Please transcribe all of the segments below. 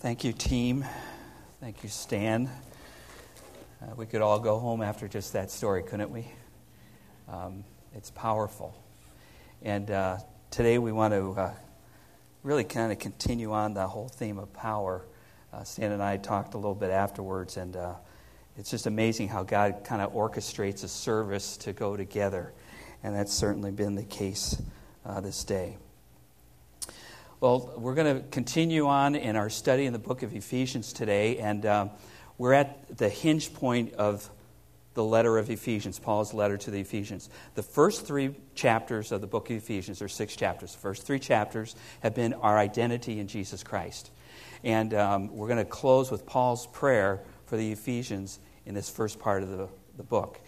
Thank you, team. Thank you, Stan. Uh, we could all go home after just that story, couldn't we? Um, it's powerful. And uh, today we want to uh, really kind of continue on the whole theme of power. Uh, Stan and I talked a little bit afterwards, and uh, it's just amazing how God kind of orchestrates a service to go together. And that's certainly been the case uh, this day. Well, we're going to continue on in our study in the book of Ephesians today, and um, we're at the hinge point of the letter of Ephesians, Paul's letter to the Ephesians. The first three chapters of the book of Ephesians, or six chapters, the first three chapters have been our identity in Jesus Christ. And um, we're going to close with Paul's prayer for the Ephesians in this first part of the, the book.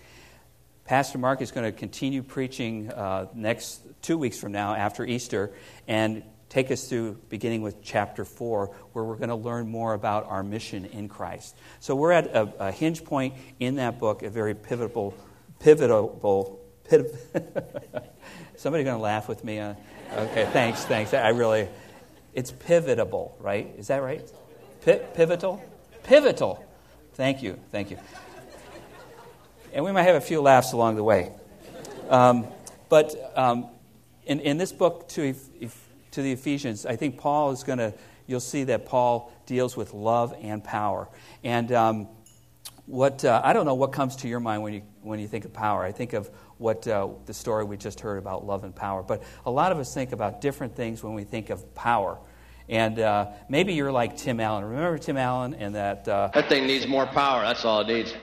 Pastor Mark is going to continue preaching uh, next two weeks from now after Easter, and take us through beginning with chapter 4, where we're going to learn more about our mission in Christ. So we're at a, a hinge point in that book, a very pivotal, pivotal, pivotal. Somebody going to laugh with me? Okay, thanks, thanks. I really, it's pivotable, right? Is that right? P- pivotal? Pivotal. Thank you, thank you. And we might have a few laughs along the way. Um, but um, in, in this book, to if to the Ephesians, I think Paul is going to, you'll see that Paul deals with love and power. And um, what, uh, I don't know what comes to your mind when you, when you think of power. I think of what uh, the story we just heard about love and power. But a lot of us think about different things when we think of power. And uh, maybe you're like Tim Allen. Remember Tim Allen and that? Uh, that thing needs more power. That's all it needs.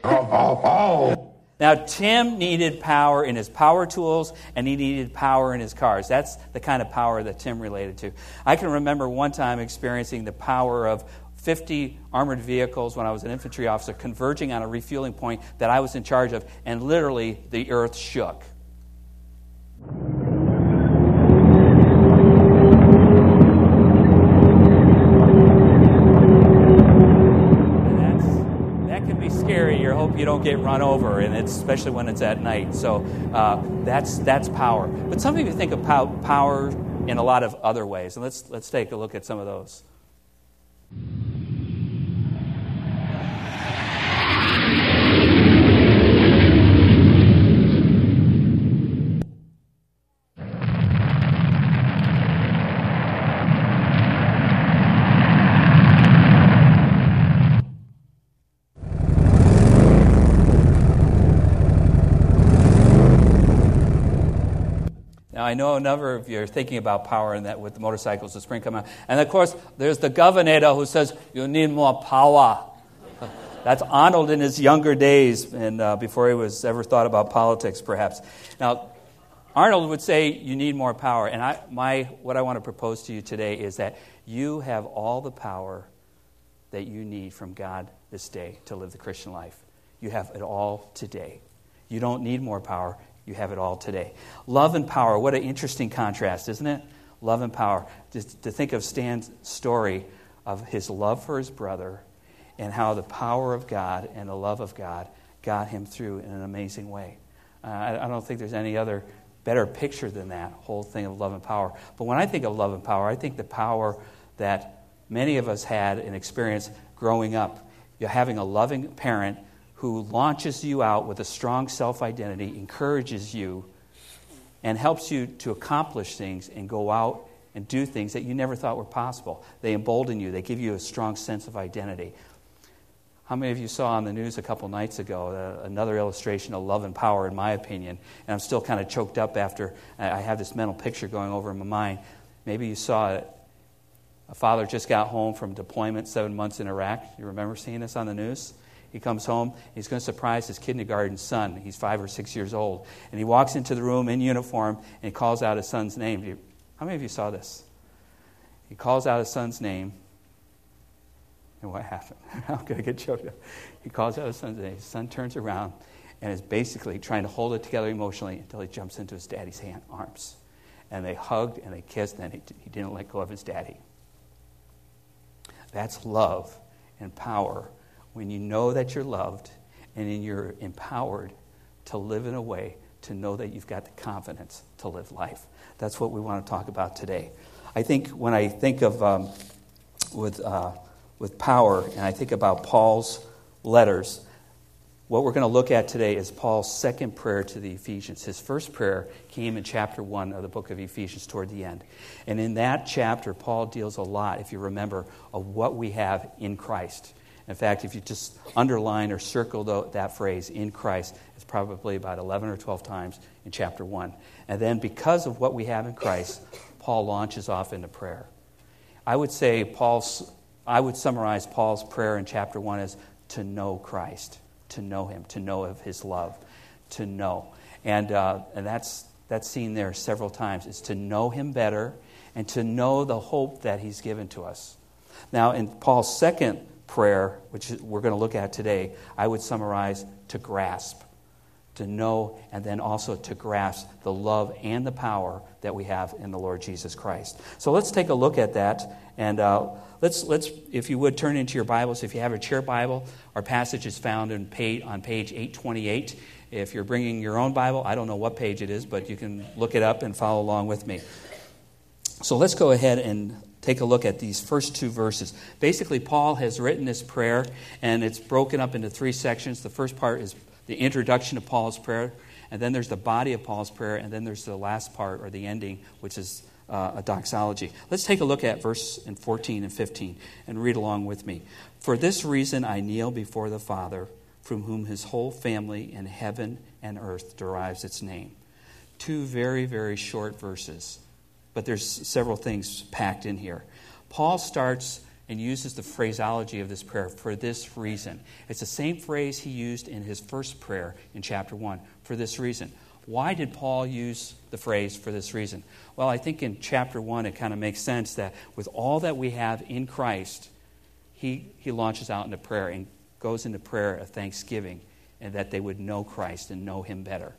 Now, Tim needed power in his power tools and he needed power in his cars. That's the kind of power that Tim related to. I can remember one time experiencing the power of 50 armored vehicles when I was an infantry officer converging on a refueling point that I was in charge of, and literally the earth shook. Don't get run over, and it's especially when it's at night. So uh, that's that's power. But some of you think of pow- power in a lot of other ways, and let's let's take a look at some of those. I know a number of you are thinking about power and that with the motorcycles, the spring coming out. And of course, there's the governor who says, you need more power. That's Arnold in his younger days and uh, before he was ever thought about politics, perhaps. Now, Arnold would say, you need more power. And I, my, what I want to propose to you today is that you have all the power that you need from God this day to live the Christian life. You have it all today. You don't need more power. You have it all today. Love and power. What an interesting contrast, isn't it? Love and power. Just to think of Stan's story of his love for his brother and how the power of God and the love of God got him through in an amazing way. Uh, I, I don't think there's any other better picture than that whole thing of love and power. But when I think of love and power, I think the power that many of us had and experienced growing up. You're having a loving parent who launches you out with a strong self identity, encourages you, and helps you to accomplish things and go out and do things that you never thought were possible. They embolden you, they give you a strong sense of identity. How many of you saw on the news a couple nights ago uh, another illustration of love and power, in my opinion? And I'm still kind of choked up after I have this mental picture going over in my mind. Maybe you saw it. A father just got home from deployment seven months in Iraq. You remember seeing this on the news? He comes home, he's going to surprise his kindergarten son. He's five or six years old. And he walks into the room in uniform and he calls out his son's name. How many of you saw this? He calls out his son's name. And what happened? I'm going to get choked up. He calls out his son's name. His son turns around and is basically trying to hold it together emotionally until he jumps into his daddy's hand, arms. And they hugged and they kissed, and he, he didn't let go of his daddy. That's love and power when you know that you're loved and you're empowered to live in a way to know that you've got the confidence to live life. That's what we want to talk about today. I think when I think of um, with uh, with power, and I think about Paul's letters, what we're going to look at today is Paul's second prayer to the Ephesians. His first prayer came in chapter 1 of the book of Ephesians toward the end. And in that chapter, Paul deals a lot, if you remember, of what we have in Christ. In fact, if you just underline or circle that phrase, in Christ, it's probably about 11 or 12 times in chapter 1. And then, because of what we have in Christ, Paul launches off into prayer. I would say Paul's, I would summarize Paul's prayer in chapter 1 as to know Christ to know Him, to know of His love, to know. And, uh, and that's, that's seen there several times, is to know Him better and to know the hope that He's given to us. Now, in Paul's second prayer, which we're going to look at today, I would summarize to grasp, to know, and then also to grasp the love and the power that we have in the Lord Jesus Christ. So let's take a look at that. And uh, let's, let's, if you would, turn into your Bibles. If you have a chair Bible, our passage is found in page, on page 828. If you're bringing your own Bible, I don't know what page it is, but you can look it up and follow along with me. So let's go ahead and take a look at these first two verses. Basically, Paul has written this prayer, and it's broken up into three sections. The first part is the introduction of Paul's prayer, and then there's the body of Paul's prayer, and then there's the last part, or the ending, which is uh, a doxology. Let's take a look at verse in 14 and 15 and read along with me. For this reason I kneel before the Father, from whom his whole family in heaven and earth derives its name. Two very, very short verses, but there's several things packed in here. Paul starts and uses the phraseology of this prayer for this reason. It's the same phrase he used in his first prayer in chapter 1 for this reason. Why did Paul use the phrase for this reason? Well, I think in chapter 1 it kind of makes sense that with all that we have in Christ, he, he launches out into prayer and goes into prayer of thanksgiving and that they would know Christ and know him better.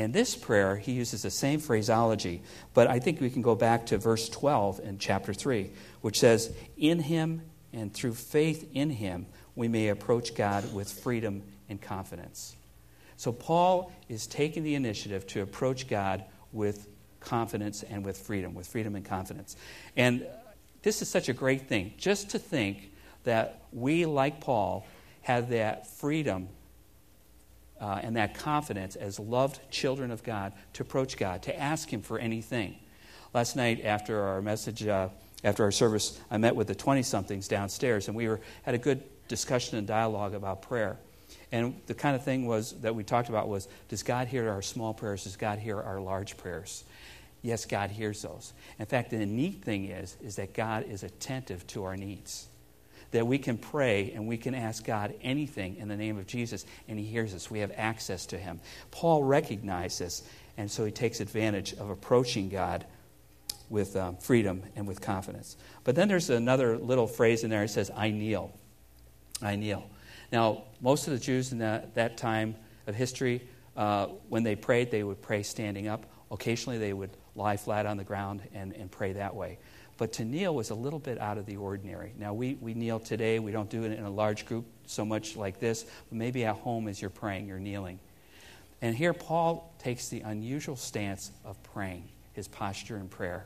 In this prayer, he uses the same phraseology, but I think we can go back to verse 12 in chapter 3, which says, In him and through faith in him, we may approach God with freedom and confidence. So Paul is taking the initiative to approach God with confidence and with freedom, with freedom and confidence. And this is such a great thing, just to think that we, like Paul, have that freedom uh, and that confidence as loved children of God to approach God, to ask Him for anything. Last night, after our message, uh, after our service, I met with the 20 somethings downstairs, and we were, had a good discussion and dialogue about prayer. And the kind of thing was that we talked about was does God hear our small prayers? Does God hear our large prayers? Yes, God hears those. In fact, the neat thing is is that God is attentive to our needs. That we can pray and we can ask God anything in the name of Jesus, and He hears us. We have access to Him. Paul recognized this, and so he takes advantage of approaching God with um, freedom and with confidence. But then there's another little phrase in there. It says, I kneel. I kneel. Now, most of the Jews in that, that time of history, uh, when they prayed, they would pray standing up. Occasionally, they would lie flat on the ground and, and pray that way. But to kneel was a little bit out of the ordinary. Now, we, we kneel today. We don't do it in a large group so much like this, but maybe at home as you're praying, you're kneeling. And here, Paul takes the unusual stance of praying, his posture in prayer.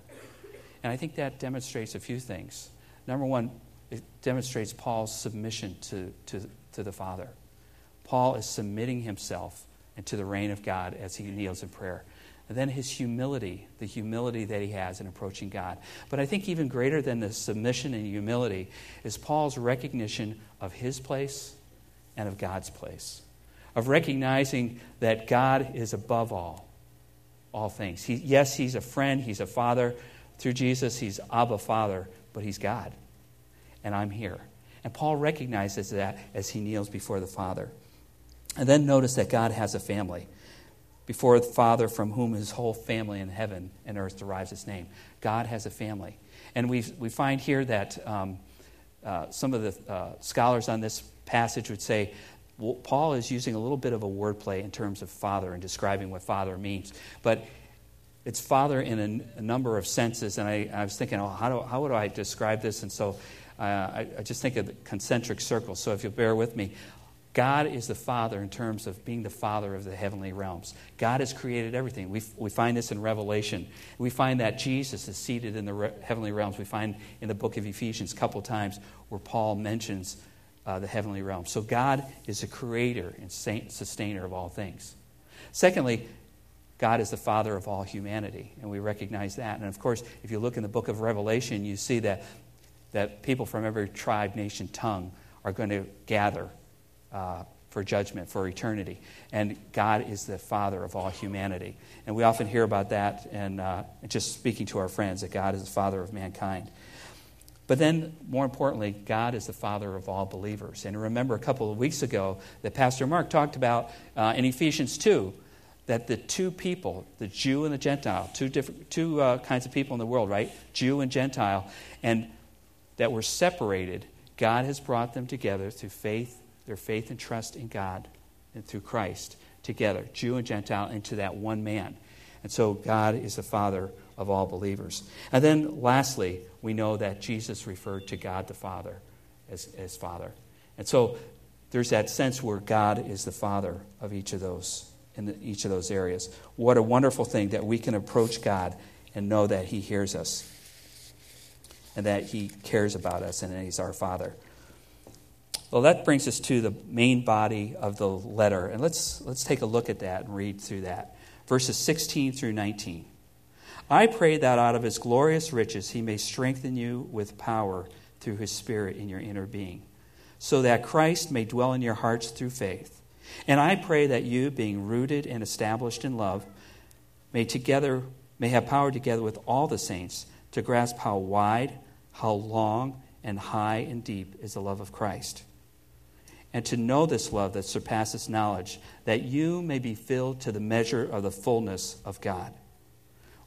And I think that demonstrates a few things. Number one, it demonstrates Paul's submission to, to, to the Father. Paul is submitting himself into the reign of God as he kneels in prayer. And then his humility, the humility that he has in approaching God. But I think even greater than the submission and humility is Paul's recognition of his place and of God's place, of recognizing that God is above all, all things. He, yes, he's a friend, he's a father. Through Jesus, he's Abba Father, but he's God. And I'm here. And Paul recognizes that as he kneels before the Father. And then notice that God has a family. Before the Father, from whom his whole family in heaven and earth derives its name. God has a family. And we we find here that um, uh, some of the uh, scholars on this passage would say well, Paul is using a little bit of a wordplay in terms of father and describing what father means. But it's father in a, number of senses. And I, I was thinking, oh, how, do, how would I describe this? And so uh, I, I, just think of the concentric circles. So if you'll bear with me, God is the Father in terms of being the Father of the heavenly realms. God has created everything. We, we find this in Revelation. We find that Jesus is seated in the re- heavenly realms. We find in the book of Ephesians a couple times where Paul mentions uh, the heavenly realms. So God is the creator and sustainer of all things. Secondly, God is the Father of all humanity, and we recognize that. And of course, if you look in the book of Revelation, you see that, that people from every tribe, nation, tongue are going to gather uh, for judgment, for eternity. And God is the Father of all humanity. And we often hear about that and uh, just speaking to our friends that God is the Father of mankind. But then, more importantly, God is the Father of all believers. And remember a couple of weeks ago that Pastor Mark talked about uh, in Ephesians 2 that the two people, the Jew and the Gentile, two, different, two uh, kinds of people in the world, right? Jew and Gentile, and that were separated, God has brought them together through faith, their faith and trust in God and through Christ together, Jew and Gentile, into that one man. And so God is the Father of all believers. And then lastly, we know that Jesus referred to God the Father as, as Father. And so there's that sense where God is the Father of each of those in the, each of those areas. What a wonderful thing that we can approach God and know that He hears us and that He cares about us and that He's our Father. Well, that brings us to the main body of the letter. And let's, let's take a look at that and read through that. Verses 16 through 19. I pray that out of his glorious riches he may strengthen you with power through his Spirit in your inner being, so that Christ may dwell in your hearts through faith. And I pray that you, being rooted and established in love, may together may have power together with all the saints to grasp how wide, how long, and high and deep is the love of Christ. And to know this love that surpasses knowledge, that you may be filled to the measure of the fullness of God.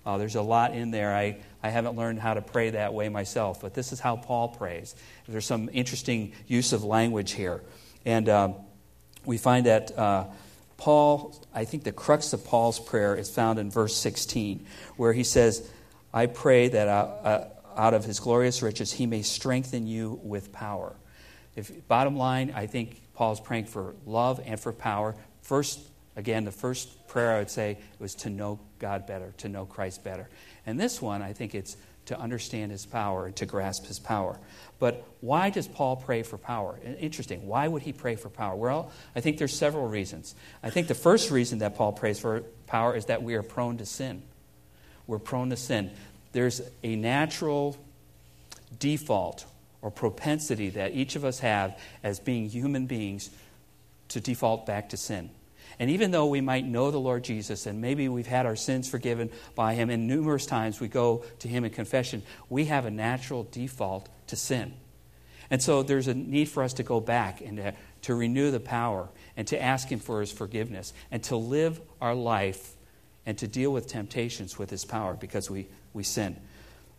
Uh, there's a lot in there. I, I haven't learned how to pray that way myself, but this is how Paul prays. There's some interesting use of language here. And um, we find that uh, Paul, I think the crux of Paul's prayer is found in verse 16, where he says, I pray that uh, uh, out of his glorious riches he may strengthen you with power. If, bottom line, I think Paul's praying for love and for power. First, again, the first prayer I would say was to know God better, to know Christ better. And this one, I think it's to understand his power and to grasp his power. But why does Paul pray for power? Interesting. Why would he pray for power? Well, I think there's several reasons. I think the first reason that Paul prays for power is that we are prone to sin. We're prone to sin. There's a natural default or propensity that each of us have as being human beings to default back to sin. And even though we might know the Lord Jesus and maybe we've had our sins forgiven by Him, and numerous times we go to Him in confession, we have a natural default to sin. And so there's a need for us to go back and to, to renew the power and to ask Him for His forgiveness and to live our life and to deal with temptations with His power because we, we sin.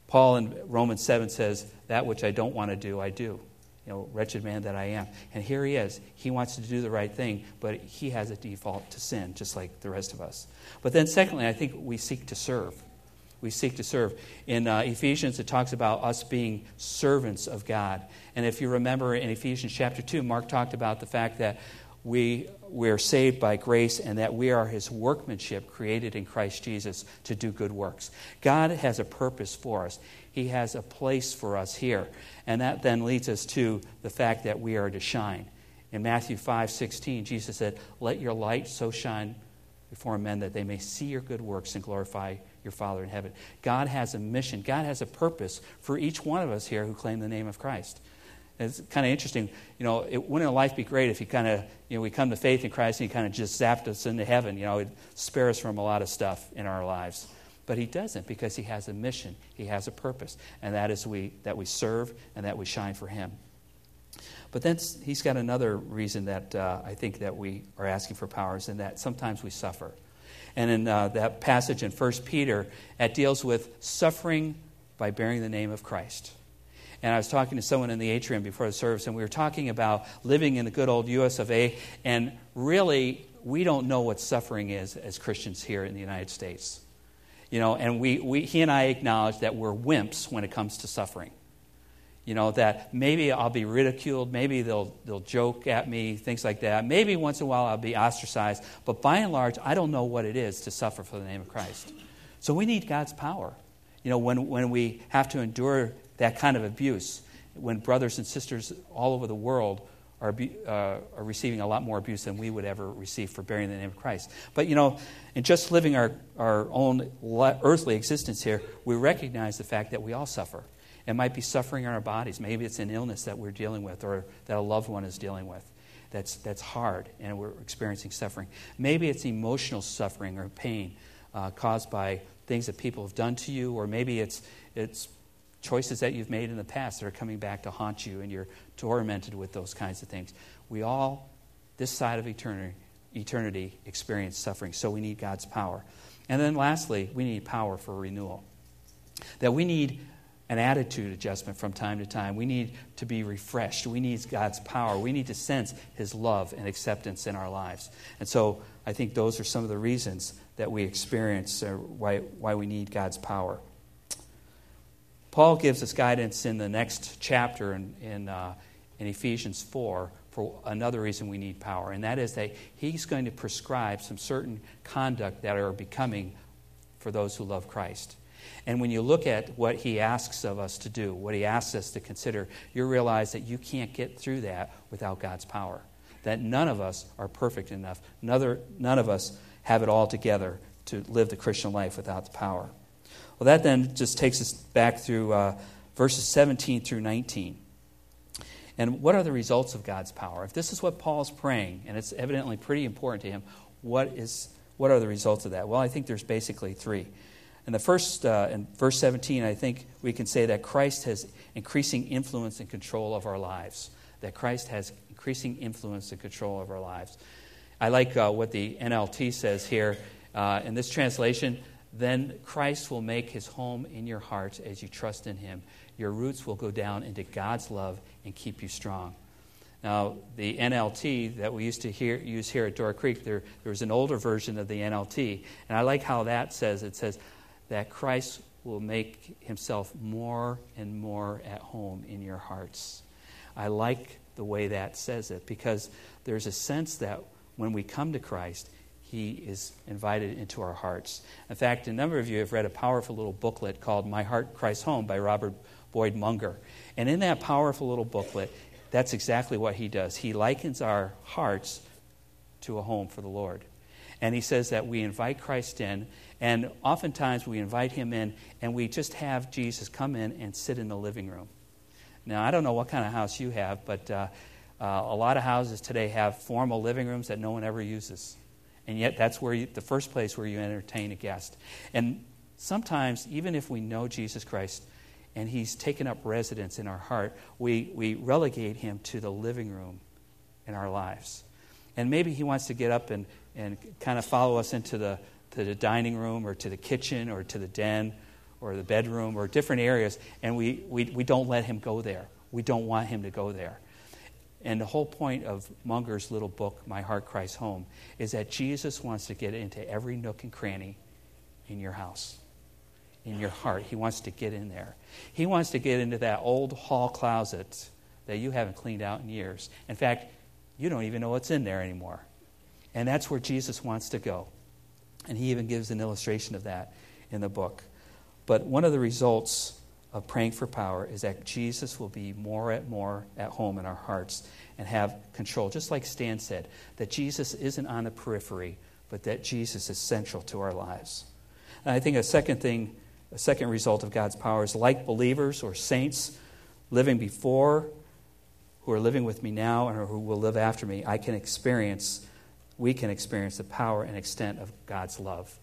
Paul in Romans 7 says, That which I don't want to do, I do you know, wretched man that I am. And here he is. He wants to do the right thing, but he has a default to sin, just like the rest of us. But then, secondly, I think we seek to serve. We seek to serve. In uh, Ephesians, it talks about us being servants of God. And if you remember in Ephesians chapter 2, Mark talked about the fact that we, we are saved by grace and that we are his workmanship created in Christ Jesus to do good works. God has a purpose for us. He has a place for us here. And that then leads us to the fact that we are to shine. In Matthew 5 16, Jesus said, Let your light so shine before men that they may see your good works and glorify your Father in heaven. God has a mission, God has a purpose for each one of us here who claim the name of Christ. It's kind of interesting. You know, it, wouldn't life be great if he kind of, you know, we come to faith in Christ and he kind of just zapped us into heaven? You know, it spare us from a lot of stuff in our lives. But he doesn't because he has a mission, he has a purpose, and that is we, that we serve and that we shine for him. But then he's got another reason that uh, I think that we are asking for powers, and that sometimes we suffer. And in uh, that passage in 1 Peter, it deals with suffering by bearing the name of Christ. And I was talking to someone in the atrium before the service, and we were talking about living in the good old US of A. And really, we don't know what suffering is as Christians here in the United States. You know, and we, we, he and I acknowledge that we're wimps when it comes to suffering. you know, that maybe I'll be ridiculed, maybe they'll, they'll joke at me, things like that. Maybe once in a while I'll be ostracized, but by and large, I don't know what it is to suffer for the name of Christ. So we need God's power. You know, when, when we have to endure that kind of abuse, when brothers and sisters all over the world are, uh, are receiving a lot more abuse than we would ever receive for bearing the name of Christ. But, you know, in just living our, our own earthly existence here, we recognize the fact that we all suffer. It might be suffering in our bodies. Maybe it's an illness that we're dealing with or that a loved one is dealing with that's, that's hard and we're experiencing suffering. Maybe it's emotional suffering or pain uh, caused by things that people have done to you, or maybe it's, it's choices that you've made in the past that are coming back to haunt you and you're tormented with those kinds of things. We all, this side of eternity, eternity experience suffering, so we need God's power. And then lastly, we need power for renewal. That we need an attitude adjustment from time to time. We need to be refreshed. We need God's power. We need to sense His love and acceptance in our lives. And so I think those are some of the reasons that we experience uh, why, why we need God's power. Paul gives us guidance in the next chapter in, in, uh, in Ephesians 4 for another reason we need power, and that is that he's going to prescribe some certain conduct that are becoming for those who love Christ. And when you look at what he asks of us to do, what he asks us to consider, you realize that you can't get through that without God's power. That none of us are perfect enough. None, none of us have it all together to live the Christian life without the power. Well, that then just takes us back through uh, verses 17 through 19. And what are the results of God's power? If this is what Paul's praying, and it's evidently pretty important to him, what, is, what are the results of that? Well, I think there's basically three. In the first, uh, in verse 17, I think we can say that Christ has increasing influence and control of our lives. That Christ has increasing influence and control of our lives. I like uh, what the NLT says here uh, in this translation. Then Christ will make his home in your heart as you trust in him. Your roots will go down into God's love and keep you strong. Now, the NLT that we used to hear, use here at Door Creek, there, there was an older version of the NLT, and I like how that says it says, that Christ will make himself more and more at home in your hearts. I like the way that says it because there's a sense that when we come to Christ, he is invited into our hearts. In fact, a number of you have read a powerful little booklet called My Heart Christ's Home by Robert Boyd Munger. And in that powerful little booklet, that's exactly what he does. He likens our hearts to a home for the Lord. And he says that we invite Christ in, and oftentimes we invite him in and we just have Jesus come in and sit in the living room. Now, I don't know what kind of house you have, but uh, uh, a lot of houses today have formal living rooms that no one ever uses. And yet, that's where you, the first place where you entertain a guest. And sometimes, even if we know Jesus Christ and he's taken up residence in our heart, we, we relegate him to the living room in our lives. And maybe he wants to get up and, and kind of follow us into the, to the dining room or to the kitchen or to the den or the bedroom or different areas, and we, we, we don't let him go there. We don't want him to go there. And the whole point of Munger's little book, My Heart Christ's Home, is that Jesus wants to get into every nook and cranny in your house, in your heart. He wants to get in there. He wants to get into that old hall closet that you haven't cleaned out in years. In fact, you don't even know what's in there anymore. And that's where Jesus wants to go. And he even gives an illustration of that in the book. But one of the results of praying for power is that Jesus will be more and more at home in our hearts and have control. Just like Stan said, that Jesus isn't on the periphery, but that Jesus is central to our lives. And I think a second thing, a second result of God's power is like believers or saints living before, who are living with me now, and who will live after me, I can experience we can experience the power and extent of God's love.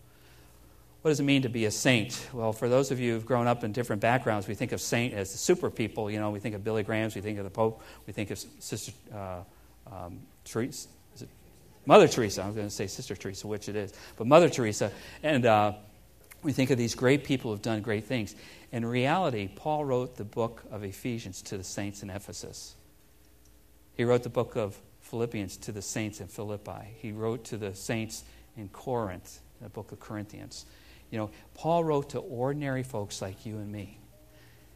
What does it mean to be a saint? Well, for those of you who've grown up in different backgrounds, we think of saint as the super people. You know, we think of Billy Grahams, we think of the Pope, we think of Sister uh, um, Teresa. Mother Teresa. I was going to say Sister Teresa, which it is, but Mother Teresa. And uh, we think of these great people who've done great things. In reality, Paul wrote the book of Ephesians to the saints in Ephesus. He wrote the book of Philippians to the saints in Philippi. He wrote to the saints in Corinth, the book of Corinthians. You know, Paul wrote to ordinary folks like you and me.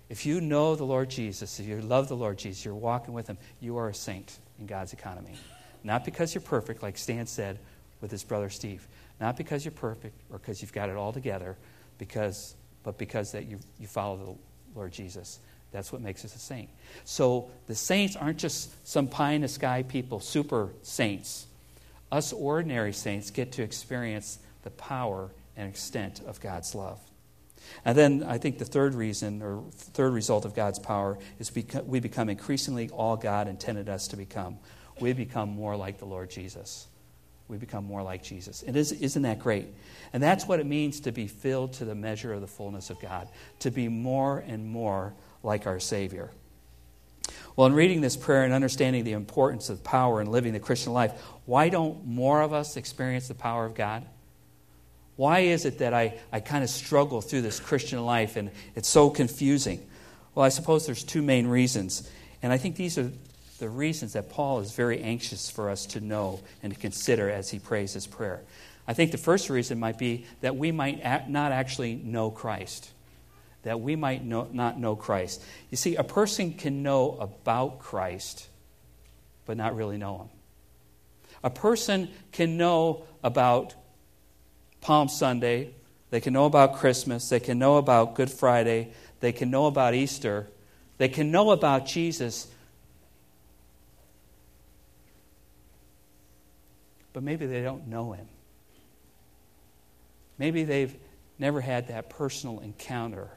If you know the Lord Jesus, if you love the Lord Jesus, you're walking with Him, you are a saint in God's economy. Not because you're perfect, like Stan said with his brother Steve. Not because you're perfect or because you've got it all together, because, but because that you, you follow the Lord Jesus. That's what makes us a saint. So the saints aren't just some pie in the sky people, super saints. Us ordinary saints get to experience the power and extent of God's love. And then I think the third reason or third result of God's power is we become increasingly all God intended us to become. We become more like the Lord Jesus. We become more like Jesus. And is, isn't that great? And that's what it means to be filled to the measure of the fullness of God, to be more and more like our Savior. Well, in reading this prayer and understanding the importance of power in living the Christian life, why don't more of us experience the power of God? Why is it that I, I kind of struggle through this Christian life and it's so confusing? Well, I suppose there's two main reasons. And I think these are the reasons that Paul is very anxious for us to know and to consider as he prays his prayer. I think the first reason might be that we might not actually know Christ. That we might know, not know Christ. You see, a person can know about Christ, but not really know him. A person can know about Palm Sunday, they can know about Christmas, they can know about Good Friday, they can know about Easter, they can know about Jesus, but maybe they don't know him. Maybe they've never had that personal encounter,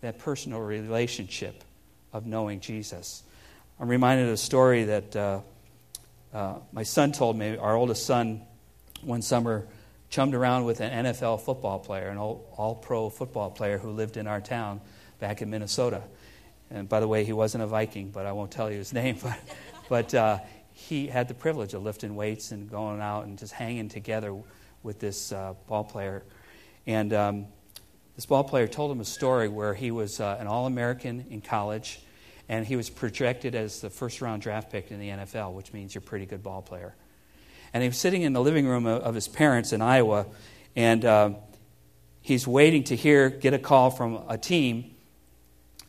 that personal relationship of knowing Jesus. I'm reminded of a story that uh, uh, my son told me. Our oldest son, one summer, chummed around with an NFL football player, an all pro football player who lived in our town back in Minnesota. And by the way, he wasn't a Viking, but I won't tell you his name. But, but uh, he had the privilege of lifting weights and going out and just hanging together with this uh, ball player. And um, this ball player told him a story where he was uh, an All American in college, and he was projected as the first round draft pick in the NFL, which means you're a pretty good ball player. And he was sitting in the living room of his parents in Iowa, and uh, he's waiting to hear, get a call from a team.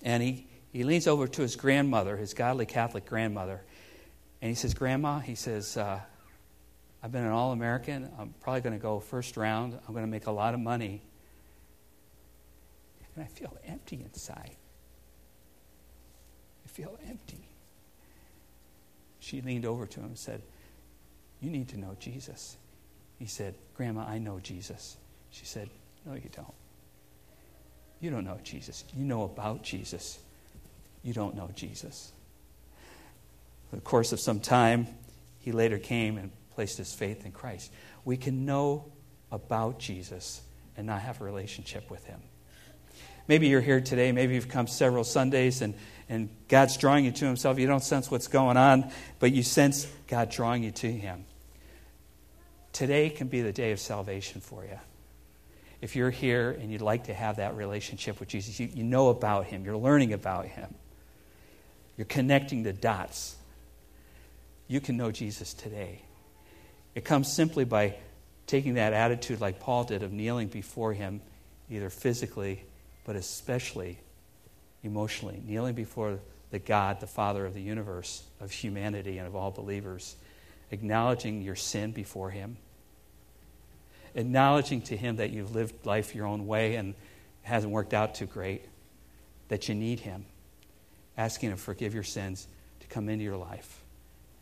And he, he leans over to his grandmother, his godly Catholic grandmother, and he says, Grandma, he says, uh, I've been an All American. I'm probably going to go first round. I'm going to make a lot of money. And I feel empty inside. I feel empty. She leaned over to him and said, you need to know Jesus. He said, Grandma, I know Jesus. She said, No, you don't. You don't know Jesus. You know about Jesus. You don't know Jesus. The course of some time, he later came and placed his faith in Christ. We can know about Jesus and not have a relationship with him. Maybe you're here today, maybe you've come several Sundays and, and God's drawing you to himself. You don't sense what's going on, but you sense God drawing you to him. Today can be the day of salvation for you. If you're here and you'd like to have that relationship with Jesus, you, you know about Him, you're learning about Him, you're connecting the dots. You can know Jesus today. It comes simply by taking that attitude, like Paul did, of kneeling before Him, either physically, but especially emotionally, kneeling before the God, the Father of the universe, of humanity, and of all believers acknowledging your sin before Him, acknowledging to Him that you've lived life your own way and hasn't worked out too great, that you need Him, asking Him to forgive your sins, to come into your life.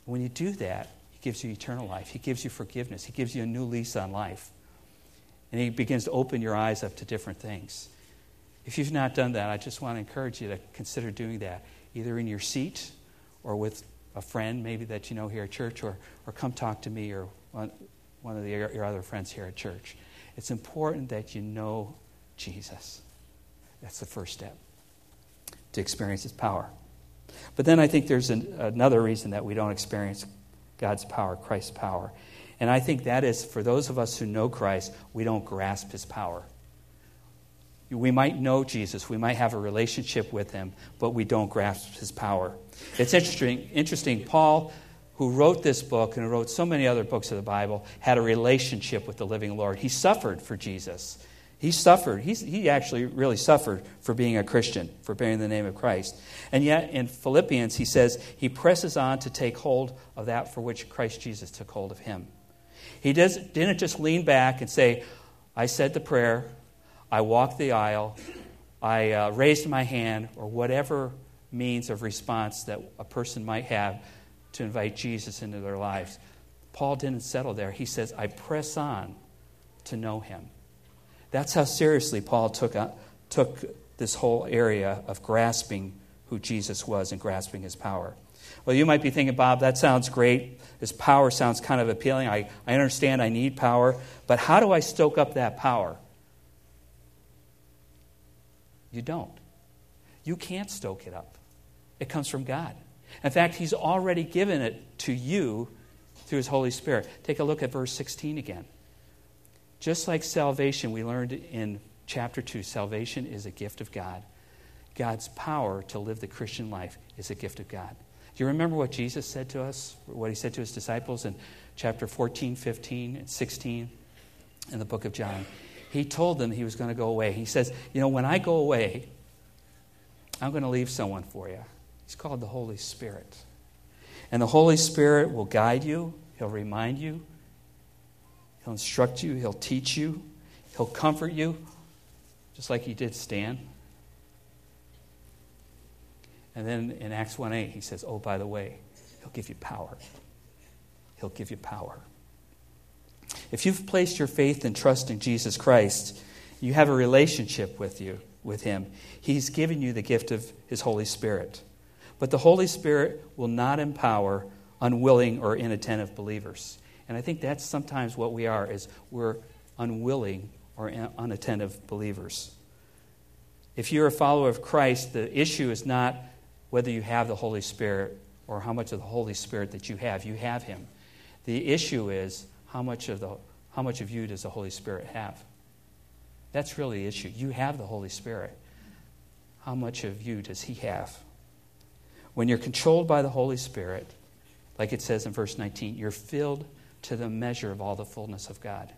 When you do that, He gives you eternal life, He gives you forgiveness, He gives you a new lease on life. And He begins to open your eyes up to different things. If you've not done that, I just want to encourage you to consider doing that, either in your seat or with a friend maybe that you know here at church, or, or come talk to me or one, one of the, your other friends here at church. It's important that you know Jesus. That's the first step to experience His power. But then I think there's an, another reason that we don't experience God's power, Christ's power. And I think that is for those of us who know Christ, we don't grasp His power. We might know Jesus, we might have a relationship with Him, but we don't grasp His power. It's interesting, interesting. Paul, who wrote this book and wrote so many other books of the Bible, had a relationship with the living Lord. He suffered for Jesus. He suffered. He's, he actually really suffered for being a Christian, for bearing the name of Christ. And yet in Philippians, he says he presses on to take hold of that for which Christ Jesus took hold of him. He does, didn't just lean back and say, I said the prayer, I walked the aisle, I uh, raised my hand, or whatever means of response that a person might have to invite Jesus into their lives. Paul didn't settle there. He says, I press on to know him. That's how seriously Paul took, uh, took this whole area of grasping who Jesus was and grasping his power. Well, you might be thinking, Bob, that sounds great. His power sounds kind of appealing. I, I understand I need power, but how do I stoke up that power? You don't. You can't stoke it up. It comes from God. In fact, He's already given it to you through His Holy Spirit. Take a look at verse 16 again. Just like salvation, we learned in chapter 2, salvation is a gift of God. God's power to live the Christian life is a gift of God. Do you remember what Jesus said to us, what he said to his disciples in chapter 14, 15, and 16 in the book of John? He told them he was going to go away. He says, You know, when I go away, I'm going to leave someone for you. He's called the Holy Spirit. And the Holy Spirit will guide you, He'll remind you, He'll instruct you, He'll teach you, He'll comfort you, just like He did Stan. And then in Acts 1 8, He says, Oh, by the way, He'll give you power. He'll give you power. If you've placed your faith and trust in Jesus Christ, you have a relationship with you with him. He's given you the gift of his Holy Spirit. But the Holy Spirit will not empower unwilling or inattentive believers. And I think that's sometimes what we are is we're unwilling or unattentive believers. If you're a follower of Christ, the issue is not whether you have the Holy Spirit or how much of the Holy Spirit that you have. You have him. The issue is how much of the how much of you does the Holy Spirit have? That's really the issue. You have the Holy Spirit. How much of you does he have? When you're controlled by the Holy Spirit, like it says in verse 19, you're filled to the measure of all the fullness of God.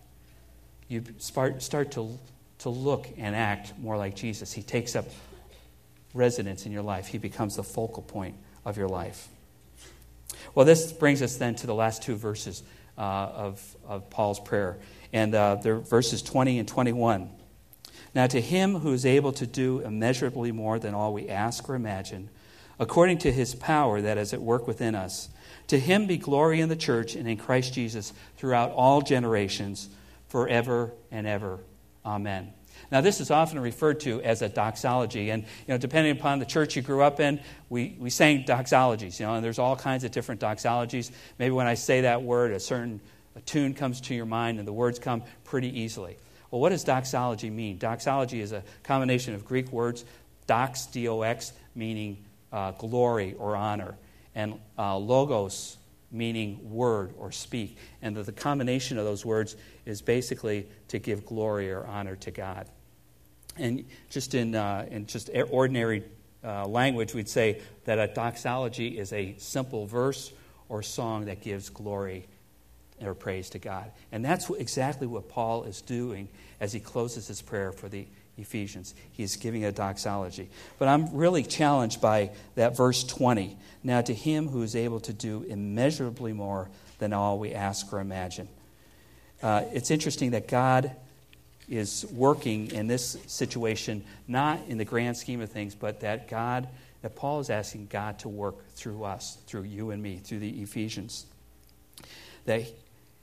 You start, start to, to look and act more like Jesus. He takes up residence in your life, He becomes the focal point of your life. Well, this brings us then to the last two verses uh, of, of Paul's prayer, and uh, they're verses 20 and 21. Now, to Him who is able to do immeasurably more than all we ask or imagine, according to His power that is at work within us, to him be glory in the church and in Christ Jesus throughout all generations, forever and ever. Amen. Now, this is often referred to as a doxology, and you know, depending upon the church you grew up in, we, we sang doxologies. You know, and there's all kinds of different doxologies. Maybe when I say that word, a certain a tune comes to your mind, and the words come pretty easily. Well, what does doxology mean? Doxology is a combination of Greek words, dox, D-O-X, meaning uh, glory or honor, and uh, logos, meaning word or speak. And that the combination of those words is basically to give glory or honor to God. And just in, uh, in just ordinary uh, language, we'd say that a doxology is a simple verse or song that gives glory or praise to God. And that's exactly what Paul is doing as he closes his prayer for the Ephesians. He's giving a doxology. But I'm really challenged by that verse 20. Now, to him who is able to do immeasurably more than all we ask or imagine. Uh, it's interesting that God is working in this situation, not in the grand scheme of things, but that God, that Paul is asking God to work through us, through you and me, through the Ephesians. That,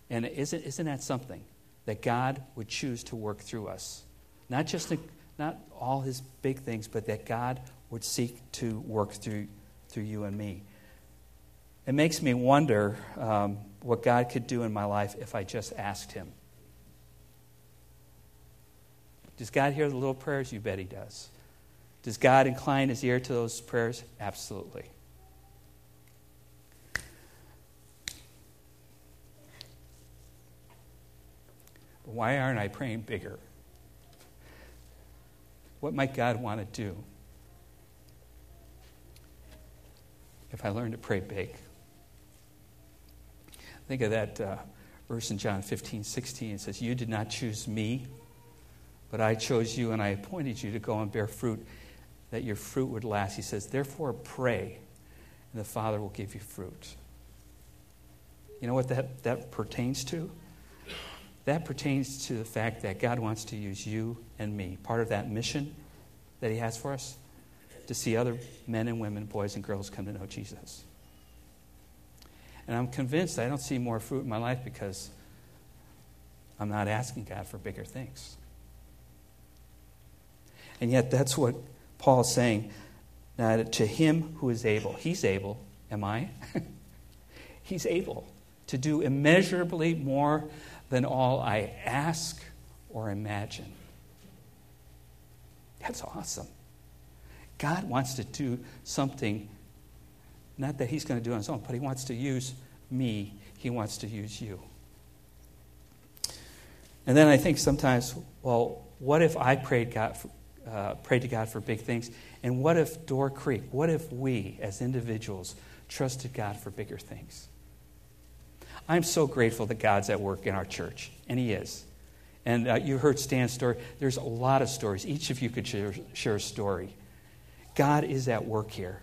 and isn't, isn't that something? That God would choose to work through us. Not just not all his big things, but that God would seek to work through, through you and me. It makes me wonder um, what God could do in my life if I just asked him. Does God hear the little prayers? You bet He does. Does God incline His ear to those prayers? Absolutely. Why aren't I praying bigger? What might God want to do if I learn to pray big? Think of that uh, verse in John 15, 16. It says, You did not choose me, but I chose you and I appointed you to go and bear fruit, that your fruit would last. He says, Therefore, pray, and the Father will give you fruit. You know what that, that pertains to? That pertains to the fact that God wants to use you and me, part of that mission that He has for us, to see other men and women, boys and girls come to know Jesus. And I'm convinced I don't see more fruit in my life because I'm not asking God for bigger things. And yet, that's what Paul is saying. Now, to him who is able, he's able, am I? he's able to do immeasurably more than all I ask or imagine. That's awesome. God wants to do something, not that He's going to do on His own, but He wants to use me. He wants to use you. And then I think sometimes, well, what if I prayed God for, uh, prayed to God for big things. And what if Door Creek, what if we as individuals trusted God for bigger things? I'm so grateful that God's at work in our church, and He is. And uh, you heard Stan's story. There's a lot of stories. Each of you could share, share a story. God is at work here.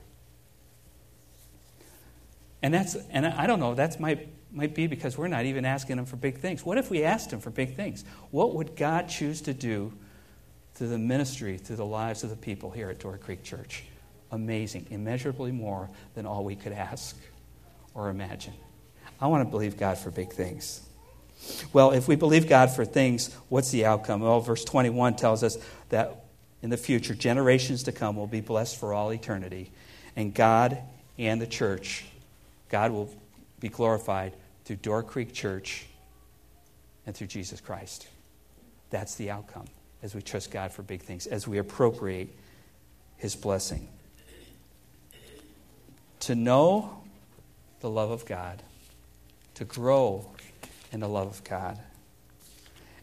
And that's, and I don't know, that's might, might be because we're not even asking Him for big things. What if we asked Him for big things? What would God choose to do through the ministry, through the lives of the people here at Door Creek Church. Amazing, immeasurably more than all we could ask or imagine. I want to believe God for big things. Well, if we believe God for things, what's the outcome? Well, verse 21 tells us that in the future, generations to come will be blessed for all eternity. And God and the church, God will be glorified through Door Creek Church and through Jesus Christ. That's the outcome as we trust God for big things, as we appropriate His blessing. To know the love of God, to grow in the love of God,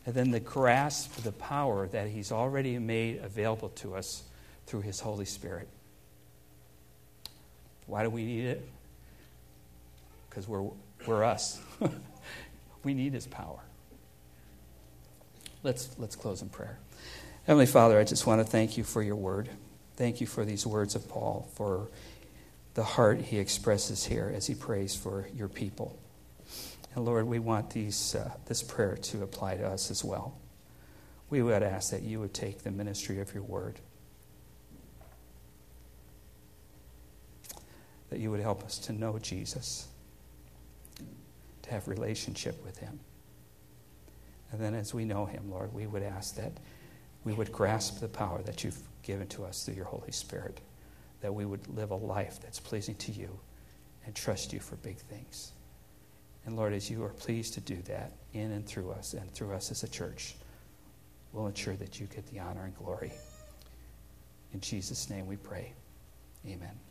and then to grasp the power that He's already made available to us through His Holy Spirit. Why do we need it? Because we're, we're us. we need His power. Let's, let's close in prayer. Heavenly Father, I just want to thank you for your word. Thank you for these words of Paul, for the heart he expresses here as he prays for your people. And Lord, we want these, uh, this prayer to apply to us as well. We would ask that you would take the ministry of your word, that you would help us to know Jesus, to have relationship with him. And then as we know him, Lord, we would ask that we would grasp the power that you've given to us through your Holy Spirit, that we would live a life that's pleasing to you and trust you for big things. And Lord, as you are pleased to do that in and through us and through us as a church, we'll ensure that you get the honor and glory. In Jesus' name we pray. Amen.